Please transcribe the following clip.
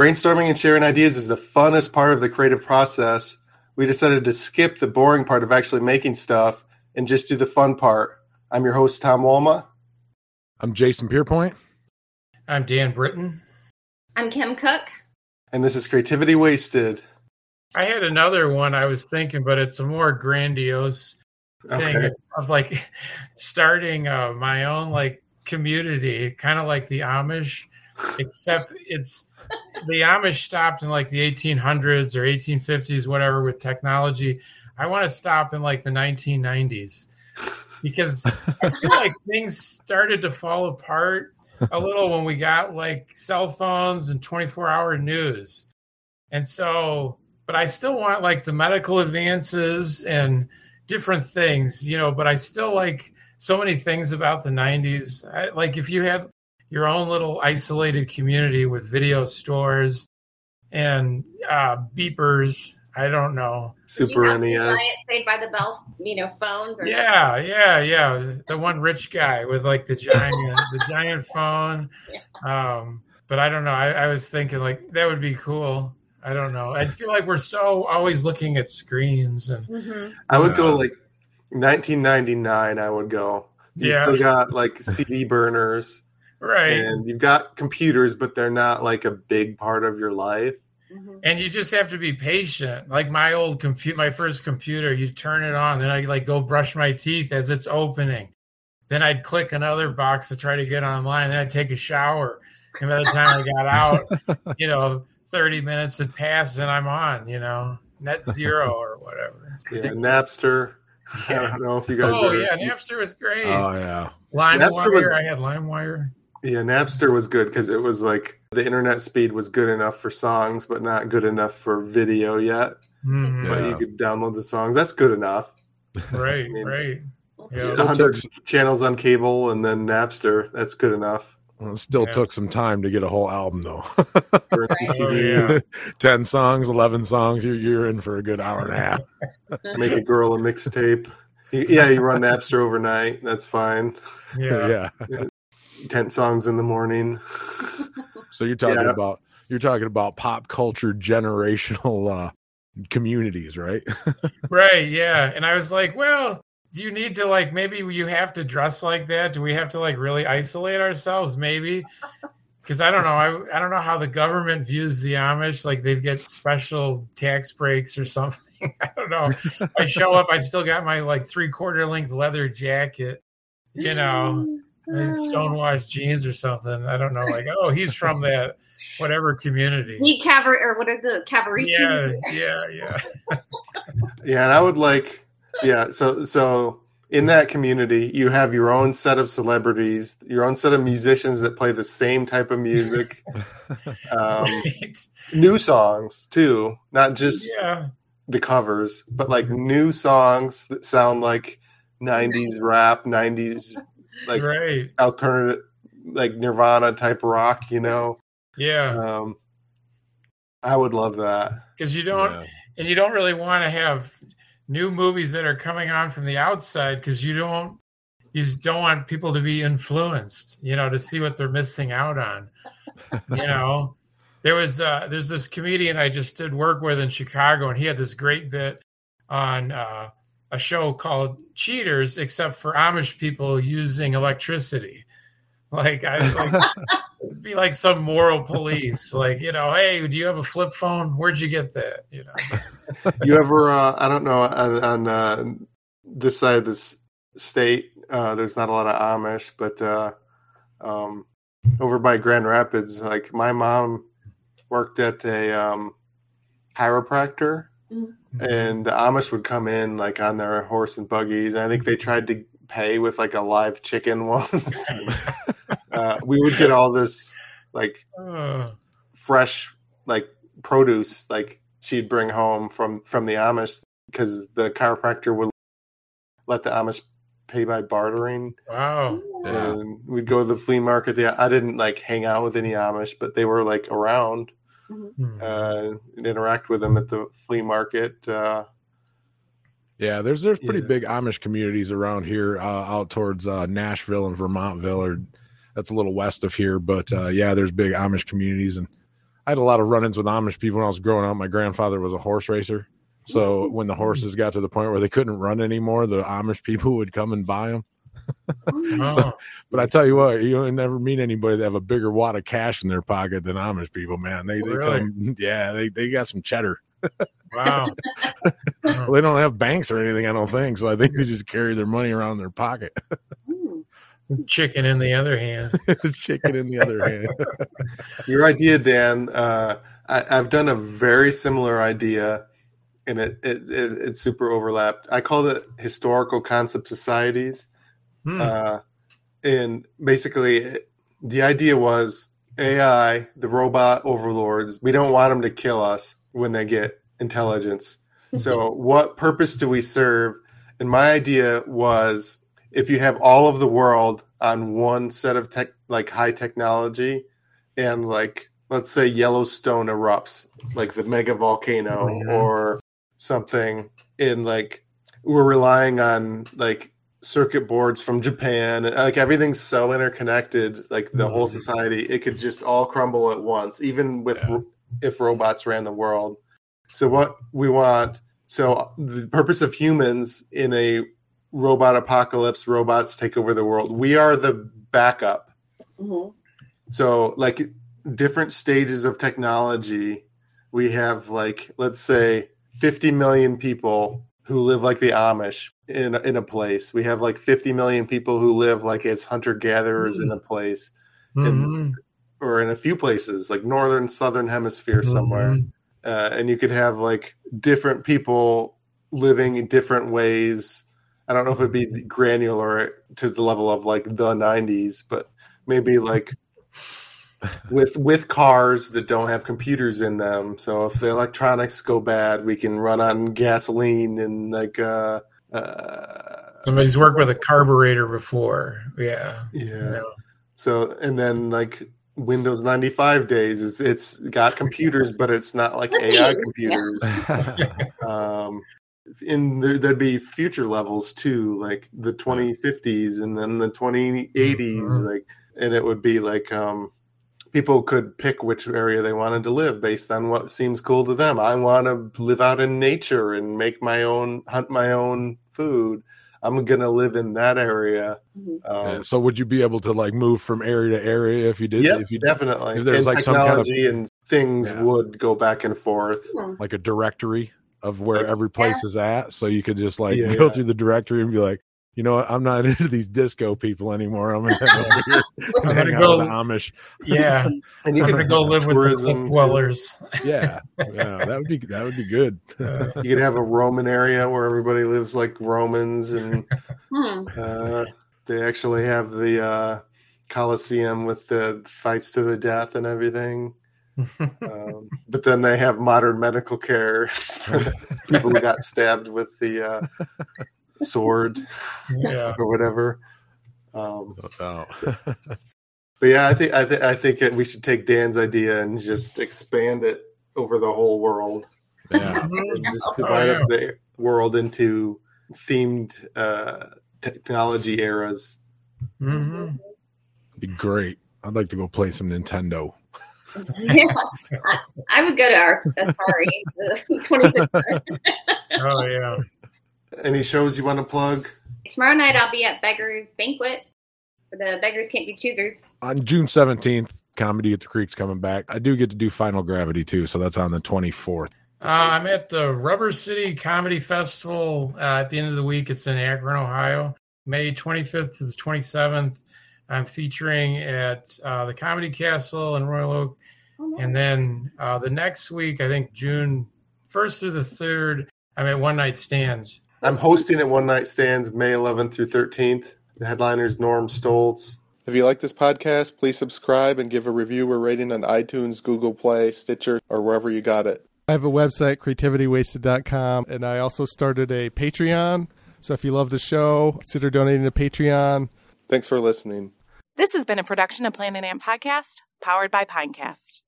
Brainstorming and sharing ideas is the funnest part of the creative process. We decided to skip the boring part of actually making stuff and just do the fun part. I'm your host, Tom Walma. I'm Jasun Pierpoint. I'm Dan Brittain. I'm Kim Cook. And this is Creativity Wasted. I had another one I was thinking, but it's a more grandiose thing Okay. of like starting uh, my own like community, kind of like the Amish, except it's the Amish stopped in like the 1800s or 1850s, whatever, with technology. I want to stop in like the 1990s because I feel like things started to fall apart a little when we got like cell phones and 24 hour news. And so, but I still want like the medical advances and different things, you know, but I still like so many things about the 90s. I, like if you had your own little isolated community with video stores and uh, beepers, I don't know. Super you NES. giant Saved by the Bell, you know, phones. Or Yeah, yeah, yeah. The one rich guy with like the giant, the giant phone. Um, but I don't know. I, I was thinking like that would be cool. I don't know. I feel like we're so always looking at screens and Mhm. I was Wow. going like 1999. I would go. You Yeah. still got like CD burners, right. and you've got computers, but they're not like a big part of your life. Mhm. and you just have to be patient. Like my old compute, my first computer, you turn it on, then I like go brush my teeth as it's opening. Then I'd click another box to try to get online. Then I'd take a shower, and by the time I got out, you know, thirty minutes had passed, and I'm on. You know, net zero or whatever. Yeah, Napster. I don't know if you guys. Oh are, yeah, Napster was great. Oh yeah. Napster was- LimeWire, I had LimeWire. Yeah, Napster was good because it was like the internet speed was good enough for songs, but not good enough for video yet. Mhm. But Yeah. you could download the songs. That's good enough. Right, I mean, right. Yeah. 100 took- channels on cable and then Napster. That's good enough. Well, it still Yeah. took some time to get a whole album though. Currency Right. CD, Oh, yeah. Ten songs, eleven songs. You're you're in for a good hour and a half. make a girl a mixtape. Yeah, you run Napster overnight. That's fine. Yeah. yeah. Ten songs in the morning. So you're talking Yeah. about you're talking about pop culture generational uh communities, right? Right, yeah. And I was like, well, do you need to like maybe you have to dress like that? Do we have to like really isolate ourselves maybe? Cuz I don't know. I I don't know how the government views the Amish like they get special tax breaks or something. I don't know. I show up, I still got my like 3 quarter length leather jacket, you know, my stonewashed jeans or something. I don't know like, oh, he's from that whatever community. Need cabaret or what are the cabaret? Yeah, yeah, yeah. Yeah, and I would like. Yeah, so so in that community, you have your own set of celebrities, your own set of musicians that play the same type of music, um, new songs too, not just yeah. the covers, but like new songs that sound like '90s rap, '90s like right. alternative, like Nirvana type rock. You know, Yeah. um, I would love that. because you don't Yeah. and you don't really want to have new movies that are coming on from the outside because you don't you just don't want people to be influenced you know to see what they're missing out on you know there was uh there's this comedian i just did work with in chicago and he had this great bit on uh a show called cheaters except for amish people using electricity. Like i like it'd be like some moral police like you know hey do you have a flip phone? Where'd you get that? You know? You ever uh, i don't know on, on uh, this side of this state uh, there's not a lot of amish but uh, um, over by grand rapids like my mom worked at a um, chiropractor And the amish would come in like on their horse and buggies and i think they tried to pay with like a live chicken once. Uh, we would get all this like Uh, fresh like produce like she'd bring home from from the Amish because the chiropractor would let the Amish pay by bartering. Wow. Yeah. and we'd go to the flea market. The, I didn't like hang out with any Amish but they were like around Hmm. uh and interact with them at the flea market uh Yeah, there's there's pretty Yeah. big Amish communities around here, uh, out towards uh, Nashville and Vermontville, or that's a little west of here. But uh, yeah, there's big Amish communities, and I had a lot of run-ins with Amish people when I was growing up. My grandfather was a horse racer, so when the horses got to the point where they couldn't run anymore, the Amish people would come and buy them. Oh, But I tell you what, you never meet anybody that have a bigger wad of cash in their pocket than Amish people. Man, they they Really? come, yeah, they they got some cheddar. wow. Well, they don't have banks or anything, I don't think. So I think they just carry their money around in their pocket. Hmm. Chicken in the other hand. Chicken in the other hand. Your idea, Dan. Uh, I, I've done a very similar idea, and it, it, it it's super overlapped. I called it historical concept societies, Hmm. uh, and basically, it- the idea was AI, the robot overlords. We don't want them to kill us when they get intelligence. So, what purpose do we serve? And my idea was if you have all of the world on one set of tech, like high technology, and like let's say Yellowstone erupts, like the mega volcano Oh, yeah. or something, and like we're relying on like circuit boards from Japan, like everything's so interconnected, like the whole Mhm. society, it could just all crumble at once, even with Yeah. if robots ran the world. So what we want, so the purpose of humans in a robot apocalypse, robots take over the world. We are the backup. Mhm. So like different stages of technology, we have like let's say 50 million people who live like the Amish in in a place. We have like 50 million people who live like it's hunter gatherers in a place Mhm. or in a few places like northern southern hemisphere somewhere Mhm. uh, and you could have like different people living in different ways. I don't know if it'd be granular to the level of like the '90s, but maybe like with with cars that don't have computers in them. So if the electronics go bad, we can run on gasoline and like uh, uh, Somebody's worked with a carburetor before. Yeah. yeah. Yeah. So and then like Windows 95 days, it's it's got computers, but it's not like AI computers. um in there, there'd be future levels too like the 2050s and then the 2080s Mhm. like and it would be like um people could pick which area they wanted to live based on what seems cool to them i want to live out in nature and make my own hunt my own food i'm gonna live in that area Mhm. um, Yeah, so would you be able to like move from area to area if you did? yeah, if you definitely if there's and like some kind of- technology and things Yeah. would go back and forth like a directory of where every place is at, so you could just like Yeah, go yeah. through the directory and be like, you know I'm not into these disco people anymore. I'm gonna head over here I'm gonna out with the go- Amish. Yeah. and you I'm can gonna go live with the cliff dwellers. Yeah, yeah, that would be that would be good. Uh, You could have a Roman area where everybody lives like Romans, and Hmm. uh, they actually have the uh, Colosseum with the fights to the death and everything. Um, but then they have modern medical care for people who got stabbed with the uh, sword yeah. or whatever. Um, Oh. but yeah, I think I, th- I think it, we should take Dan's idea and just expand it over the whole world. yeah, and just Oh, divide yeah. up the world into themed uh, technology eras. Mhm. be great. I'd like to go play some Nintendo. Yeah. I, I would go to our Atari 26. Oh yeah. Any shows you want to plug? Tomorrow night I'll be at Beggars Banquet for the Beggars Can't Be Choosers. On June 17th, Comedy at the Creek's coming back. I do get to do Final Gravity too, so that's on the 24th. Uh, I'm at the Rubber City Comedy Festival uh, at the end of the week. It's in Akron, Ohio, May 25th to the 27th. I'm featuring at uh, the Comedy Castle in Royal Oak. Oh, no. And then uh, the next week, I think June 1st through the 3rd, I'm at One Night Stands. I'm hosting at One Night Stands May 11th through 13th. The headliner's Norm Stoltz. If you like this podcast, please subscribe and give a review or rating on iTunes, Google Play, Stitcher, or wherever you got it. I have a website, creativitywasted.com, and I also started a Patreon. So if you love the show, consider donating to Patreon. Thanks for listening. This has been a production of Planet Ant Podcast, powered by Pinecast.